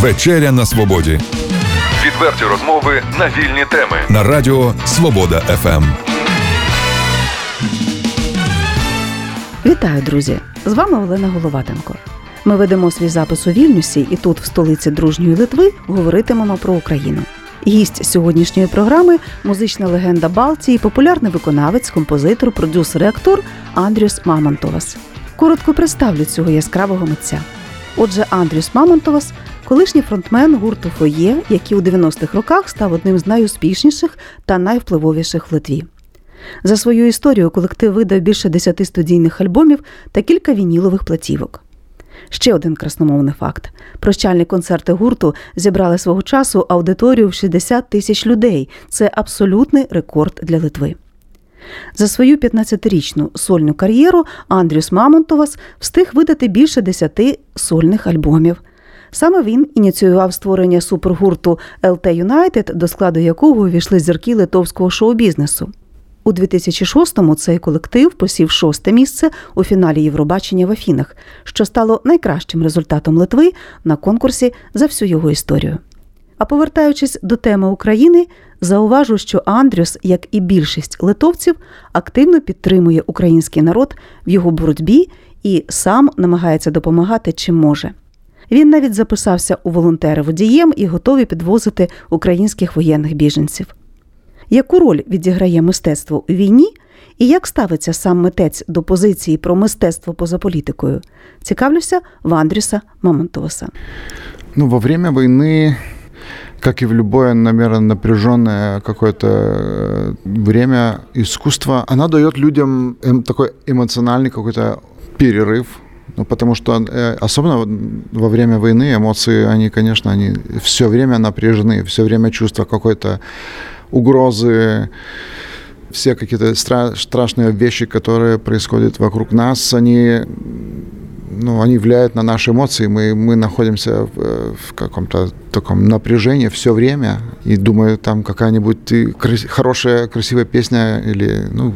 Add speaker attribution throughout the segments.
Speaker 1: Вечеря на свободі.
Speaker 2: Відверті розмови на вільні теми.
Speaker 1: На радіо Свобода ФМ.
Speaker 3: Вітаю, друзі! З вами Олена Головатенко. Ми ведемо свій запис у Вільнюсі, і тут, в столиці дружньої Литви, говоритимемо про Україну. Гість сьогоднішньої програми музична легенда Балтії, популярний виконавець, композитор, продюсер і актор Андріус Мамонтовас. Коротко представлю цього яскравого митця. Отже, Андріус Мамонтовас колишній фронтмен гурту Фоє, який у 90-х роках став одним з найуспішніших та найвпливовіших в Литві. За свою історію колектив видав більше десяти студійних альбомів та кілька вінілових платівок. Ще один красномовний факт: прощальні концерти гурту зібрали свого часу аудиторію в 60 тисяч людей. Це абсолютний рекорд для Литви. За свою 15-річну сольну кар'єру Андрюс Мамонтовас встиг видати більше 10 сольних альбомів. Саме він ініціював створення супергурту LT United, до складу якого увійшли зірки литовського шоу-бізнесу. У 2006-му цей колектив посів шосте місце у фіналі Євробачення в Афінах, що стало найкращим результатом Литви на конкурсі за всю його історію. А повертаючись до теми України, зауважу, що Андрюс, як і більшість литовців, активно підтримує український народ в його боротьбі і сам намагається допомагати чим може. Він навіть записався у волонтери водієм і готовий підвозити українських воєнних біженців. Яку роль відіграє мистецтво у війні і як ставиться сам митець до позиції про мистецтво поза політикою? Цікавлюся в Андрюса Мамонтоваса.
Speaker 4: Ну, во время войны как и в любое, наверное, напряженное какое-то э, время искусство, она дает людям эм, такой эмоциональный какой-то перерыв, ну, потому что э, особенно во время войны эмоции, они, конечно, они все время напряжены, все время чувство какой-то угрозы, все какие-то стра- страшные вещи, которые происходят вокруг нас, они, ну, они влияют на наши эмоции. Мы, мы находимся в, в каком-то таком напряжении все время. И думаю, там какая-нибудь крас- хорошая, красивая песня или, ну,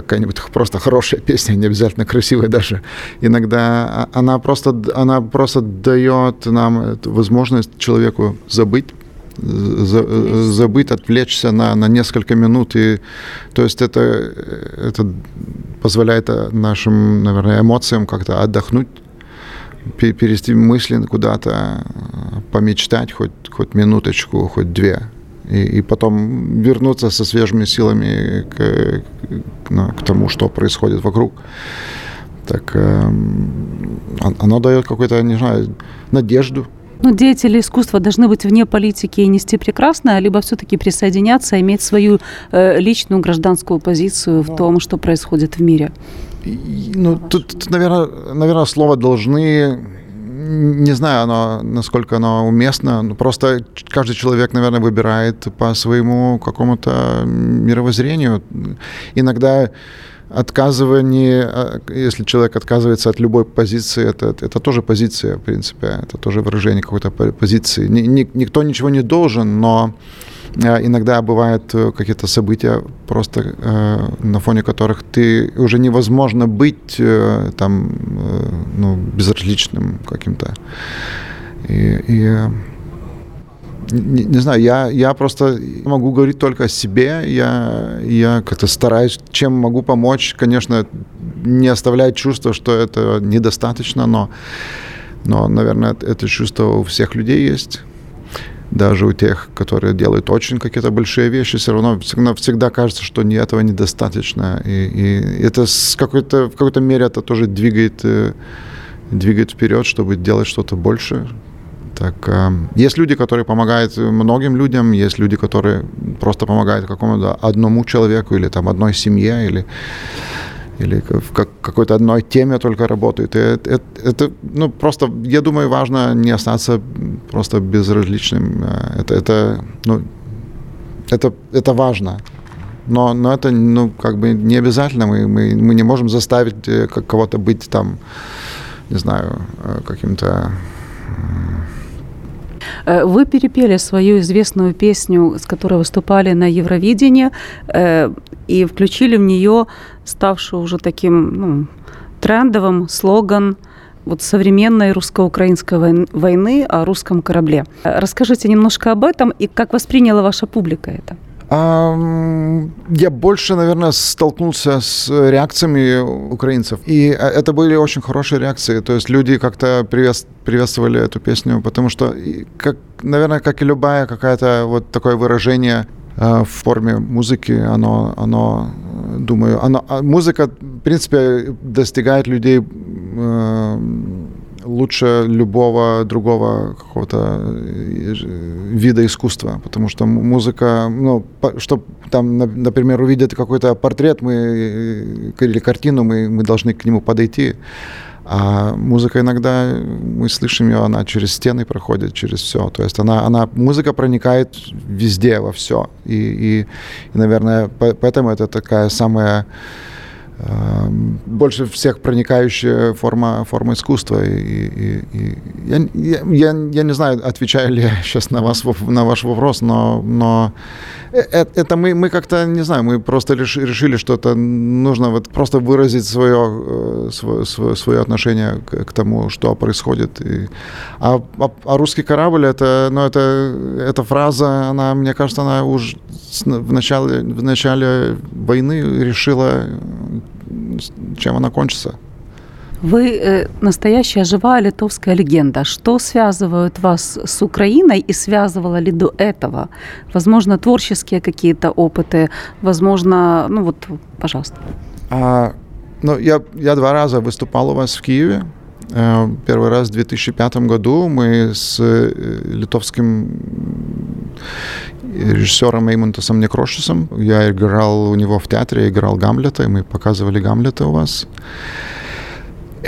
Speaker 4: какая-нибудь просто хорошая песня, не обязательно красивая даже. Иногда она просто, она просто дает нам возможность человеку забыть за, забыть, отвлечься на, на несколько минут. И, то есть это, это позволяет нашим, наверное, эмоциям как-то отдохнуть, перевести мысли куда-то, помечтать хоть, хоть минуточку, хоть две. И, и потом вернуться со свежими силами к, к, к тому, что происходит вокруг. Так э, оно дает какую-то, не знаю, надежду,
Speaker 5: ну, деятели искусства должны быть вне политики и нести прекрасное, либо все-таки присоединяться, иметь свою э, личную гражданскую позицию в том, что происходит в мире.
Speaker 4: Ну, тут, тут наверное, наверное, слово должны не знаю, оно, насколько оно уместно. Просто каждый человек, наверное, выбирает по своему какому-то мировоззрению. Иногда отказывание, а, если человек отказывается от любой позиции, это, это тоже позиция, в принципе, это тоже выражение какой-то позиции. Ни, ни, никто ничего не должен, но иногда бывают э, какие-то события, просто э, на фоне которых ты уже невозможно быть э, там, э, ну, безразличным каким-то. И, и не, не знаю, я, я просто могу говорить только о себе. Я, я как-то стараюсь, чем могу помочь. Конечно, не оставлять чувство, что это недостаточно, но, но наверное, это чувство у всех людей есть. Даже у тех, которые делают очень какие-то большие вещи, все равно всегда, всегда кажется, что не, этого недостаточно. И, и это с какой-то, в какой-то мере это тоже двигает, э, двигает вперед, чтобы делать что-то больше, так, э, есть люди, которые помогают многим людям, есть люди, которые просто помогают какому-то одному человеку или там одной семье, или, или в как, какой-то одной теме только работают. И это, это, это, ну, просто, я думаю, важно не остаться просто безразличным. Э, это, это, ну, это, это важно. Но, но это, ну, как бы не обязательно. Мы, мы, мы не можем заставить э, кого-то быть там, не знаю, каким-то
Speaker 5: Э, вы перепели свою известную песню, с которой выступали на Евровидении, и включили в нее ставший уже таким ну, трендовым слоган вот современной русско-украинской войн- войны о русском корабле. Расскажите немножко об этом и как восприняла ваша публика это.
Speaker 4: Я больше, наверное, столкнулся с реакциями украинцев. И э, это были очень хорошие реакции. То есть люди как-то приветствовали эту песню, потому что, как, наверное, как и любая какая-то вот такое выражение в форме музыки, оно, оно думаю, оно, а музыка, в принципе, достигает людей э, лучше любого другого какого-то э, вида искусства, потому что музыка, ну, чтобы там, на- например, увидеть какой-то портрет мы, э, или картину, мы, мы должны к нему подойти. А музыка иногда, мы слышим ее, она через стены проходит, через все. То есть она, она, музыка проникает везде, во все. И, и, и наверное, по- поэтому это такая самая больше всех проникающая форма, форма искусства. И, и- и я, я, я, не знаю, отвечаю ли я сейчас на, вас, на ваш вопрос, но, но э- э- это мы, мы как-то, не знаю, мы просто реш- решили, что это нужно вот просто выразить свое, э, свое, свое, отношение к, тому, что происходит. И, а, а, а русский корабль, это, ну, это, эта фраза, она, мне кажется, она уже в начале, в начале войны решила, чем она кончится.
Speaker 5: Вы э, настоящая живая литовская легенда. Что связывает вас с Украиной и связывало ли до этого? Возможно, творческие какие-то опыты, возможно, ну вот, пожалуйста.
Speaker 4: А, ну, я, я два раза выступал у вас в Киеве. Э, Первый раз в 2005 году мы с э, литовским режиссером Эймонтосом Некрошисом. Я играл у него в театре, играл Гамлета, и мы показывали Гамлета у вас.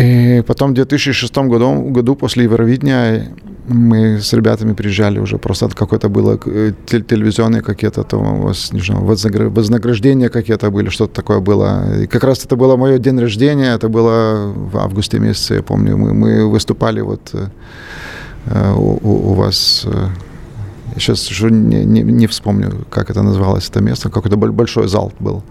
Speaker 4: И потом в 2006 году, году после Евровидения мы с ребятами приезжали уже, просто какое-то было э, тел- телевизионные какие-то там не знаю, вознагр- вознаграждения какие-то были, что-то такое было. И как раз это было мое день рождения, это было в августе месяце, я помню. Мы, мы выступали вот э, э, у, у- у вас... сейчас уже не, не, не вспомню, как это называлось, это место, какой-то боль- большой зал был.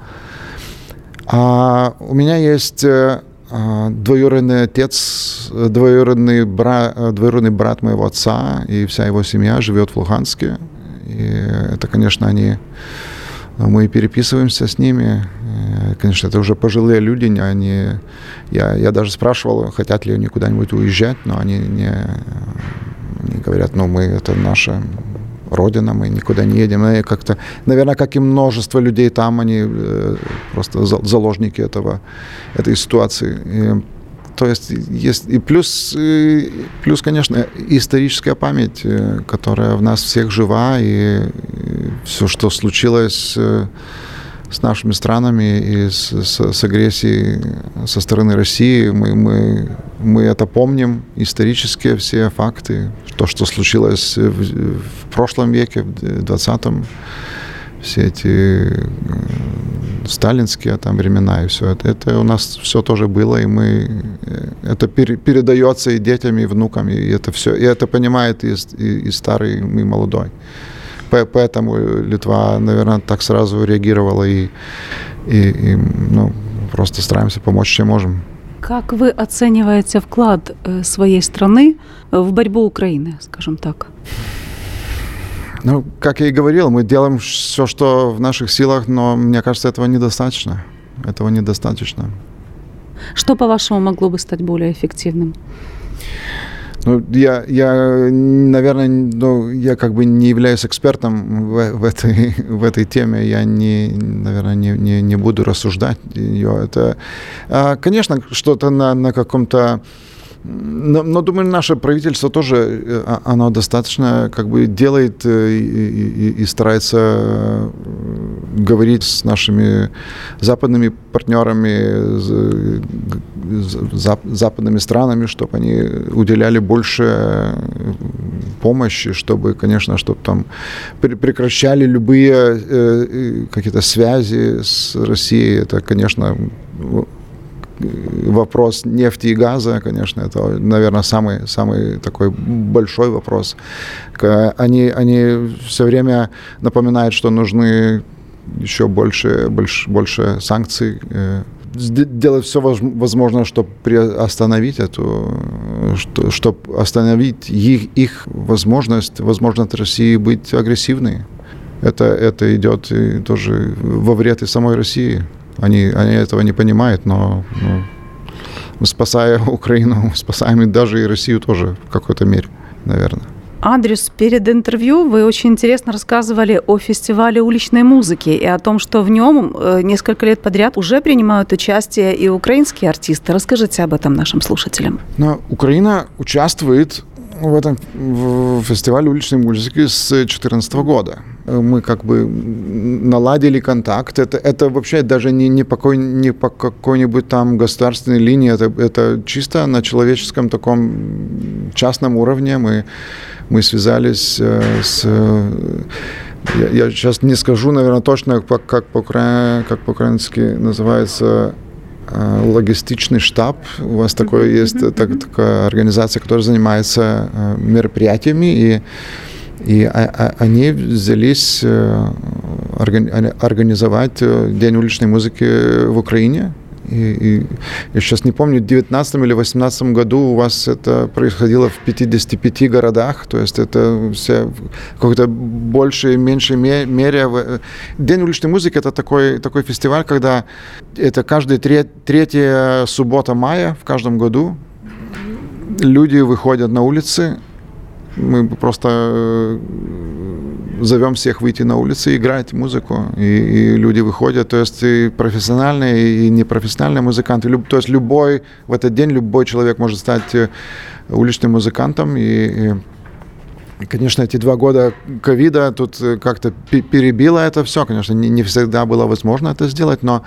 Speaker 4: А у меня есть э, а, двоюродный отец, двоюродный, бра, э, двоюродный брат моего отца, и вся его семья живет в Луганске. И это, конечно, они... Мы переписываемся с ними. Э, Конечно, это уже пожилые люди, не- они... Я, я даже спрашивал, хотят ли они куда-нибудь уезжать, но они не... Они говорят, ну, мы, это наша родина, мы никуда не едем. И как-то, наверное, как и множество людей там, они э, просто за- заложники этого, этой ситуации. И, то есть, есть и плюс, э, плюс, конечно, историческая память, э, которая в нас всех жива, и, все, что случилось с нашими странами и с, с- с агрессией со стороны России, мы, мы, мы это помним, исторические все факты, то, что случилось в, в прошлом веке, в 20-м, все эти э, сталинские там времена и все это, это у нас все тоже было, и мы э, это пере- передается и детям, и внукам, и это все, и это понимает и, и, и старый, и молодой. По- Поэтому Литва, наверное, так сразу реагировала и, и, и, ну, просто стараемся помочь, чем можем.
Speaker 5: Как вы оцениваете вклад э, своей страны в борьбу Украины, скажем так?
Speaker 4: Ну, как я и говорил, мы делаем все, что в наших силах, но мне кажется, этого недостаточно. Этого недостаточно.
Speaker 5: Что, по-вашему, могло бы стать более эффективным?
Speaker 4: Ну, я, я, наверное, ну, я как бы не являюсь экспертом в, в, этой, в этой теме. Я, не, наверное, не, не, не буду рассуждать ее. Это, а, конечно, что-то на, на каком-то... Но, но, думаю, наше правительство тоже, э, оно достаточно как бы делает э, и, и- и- старается э, говорить с нашими западными партнерами, зап- западными странами, чтобы они уделяли больше помощи, чтобы, конечно, чтобы там пре- прекращали любые какие-то связи с Россией. Это, конечно, вопрос нефти и газа, конечно, это, наверное, самый, самый такой большой вопрос. Они, они все время напоминают, что нужны еще больше, больше, больше санкций э, делать все возможное, чтобы остановить эту, чтобы остановить их, их возможность, возможность России быть агрессивной. Это, это идет и тоже во вред и самой России. Они, они этого не понимают, но ну, спасая Украину, спасаем даже и Россию тоже в какой-то мере, наверное.
Speaker 5: Адрес перед интервью вы очень интересно рассказывали о фестивале уличной музыки и о том, что в нем э, несколько лет подряд уже принимают участие и украинские артисты. Расскажите об этом нашим слушателям.
Speaker 4: Но Украина участвует в этом фестивале уличной музыки с 2014 года. Мы как бы наладили контакт. Это, это вообще даже не, не, по, не по какой-нибудь там государственной линии. Это, это чисто на человеческом таком частном уровне. Мы, мы связались э, с... Я, я сейчас не скажу, наверное, точно, как, как, по, как по-украински называется логистичный штаб. У вас такой есть так, такая организация, которая занимается э, мероприятиями, и, и а, а, они взялись э, организовать День уличной музыки в Украине. И, и я сейчас не помню, в 19 или 18 году у вас это происходило в 55 городах, то есть это все в какой-то большей и меньшей мере. День уличной музыки – это такой, такой фестиваль, когда это каждая треть, третья суббота мая в каждом году люди выходят на улицы, мы просто э, зовем всех выйти на улицы и играть музыку. И, и люди выходят, то есть и профессиональные, и непрофессиональные музыканты. Люб, то есть любой, в этот день любой человек может стать э, уличным музыкантом. И, и, и конечно, эти два года ковида тут э, как-то перебило это все. Конечно, не, не всегда было возможно это сделать, но,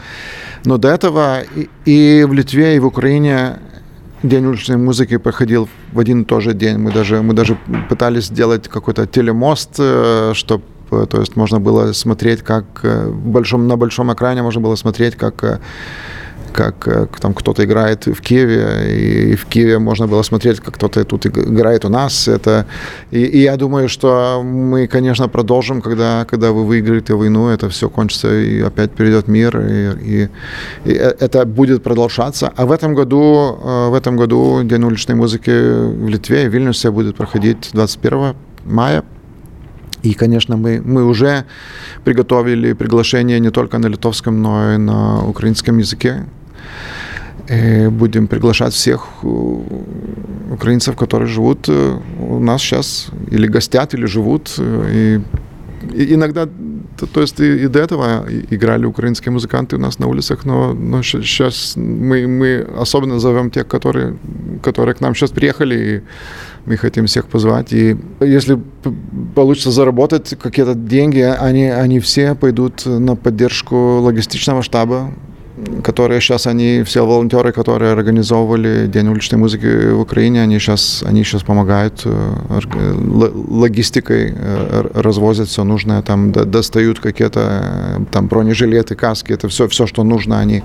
Speaker 4: но до этого и, и в Литве, и в Украине День уличной музыки проходил в один и тот же день. Мы даже, мы даже пытались сделать какой-то телемост, э, чтобы э, то есть можно было смотреть, как э, большом, на большом экране можно было смотреть, как как э, там кто-то играет в Киеве, и в Киеве можно было смотреть, как кто-то тут играет у нас. Это, и, и я думаю, что мы, конечно, продолжим, когда, когда вы выиграете войну, это все кончится, и опять перейдет мир, и, и, и это будет продолжаться. А в этом году, э, в этом году День уличной музыки в Литве, в Вильнюсе будет проходить 21 мая. И, конечно, мы, мы уже приготовили приглашение не только на литовском, но и на украинском языке. И будем приглашать всех э, украинцев, которые живут э, у нас сейчас, или гостят, или живут. Э, и, иногда, то есть и, и до этого играли украинские музыканты у нас на улицах, но, но сейчас мы, мы особенно зовем тех, которые, которые к нам сейчас приехали, и мы хотим всех позвать. И если получится заработать какие-то деньги, они, они все пойдут на поддержку логистичного штаба которые сейчас, они, все волонтеры, которые организовывали День уличной музыки в Украине, они сейчас, они сейчас помогают э, логистикой, э, развозят все нужное, там достают какие-то э, там бронежилеты, каски, это все, все, что нужно, они,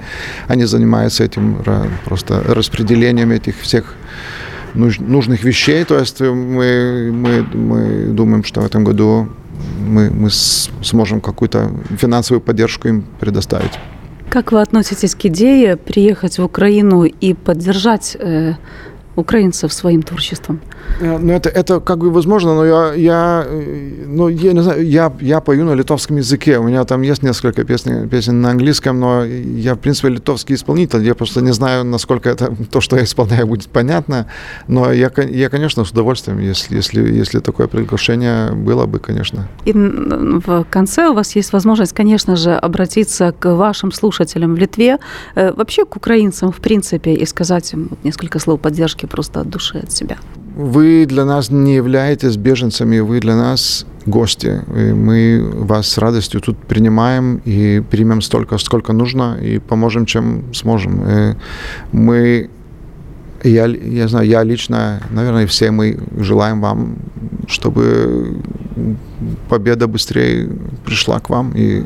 Speaker 4: они занимаются этим просто распределением этих всех нужных вещей, то есть мы, мы, мы думаем, что в этом году мы, мы сможем какую-то финансовую поддержку им предоставить.
Speaker 5: Как вы относитесь к идее приехать в Украину и поддержать э, украинцев своим творчеством?
Speaker 4: Э, ну, это, это как бы возможно, но я, я, э, ну, я не знаю, я, я пою на литовском языке. У меня там есть несколько песен, песен на английском, но я, в принципе, литовский исполнитель. Я просто не знаю, насколько это, то, что я исполняю, будет понятно. Но я, я конечно, с удовольствием, если, если, если такое приглашение было бы, конечно.
Speaker 5: И в конце у вас есть возможность, конечно же, обратиться к вашим слушателям в Литве, э, вообще к украинцам, в принципе, и сказать им несколько слов поддержки просто от души, от себя.
Speaker 4: Вы для нас не являетесь беженцами, вы для нас гости. И мы вас с радостью тут принимаем и примем столько, сколько нужно, и поможем, чем сможем. И мы, я, я знаю, я лично, наверное, все мы желаем вам, чтобы победа быстрее пришла к вам, и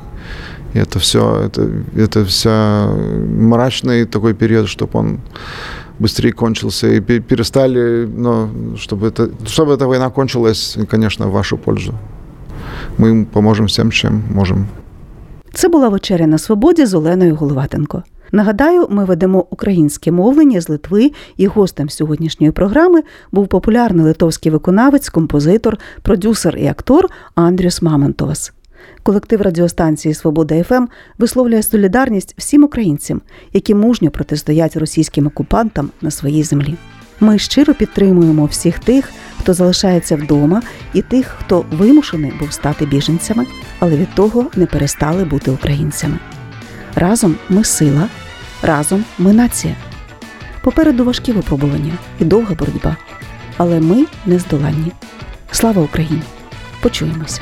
Speaker 4: и это все, это, это вся мрачный такой период, чтобы он быстрее кончился и перестали, но чтобы, это, чтобы эта война кончилась, конечно, в вашу пользу. Ми поможемо всім, чим можемо.
Speaker 3: Це була вечеря на свободі з Оленою Головатенко. Нагадаю, ми ведемо українське мовлення з Литви, і гостем сьогоднішньої програми був популярний литовський виконавець, композитор, продюсер і актор Андріус Мамонтовас. Колектив радіостанції Свобода ФМ висловлює солідарність всім українцям, які мужньо протистоять російським окупантам на своїй землі. Ми щиро підтримуємо всіх тих, хто залишається вдома, і тих, хто вимушений був стати біженцями, але від того не перестали бути українцями. Разом ми сила, разом ми нація. Попереду важкі випробування і довга боротьба. Але ми не здоланні. Слава Україні! Почуємося!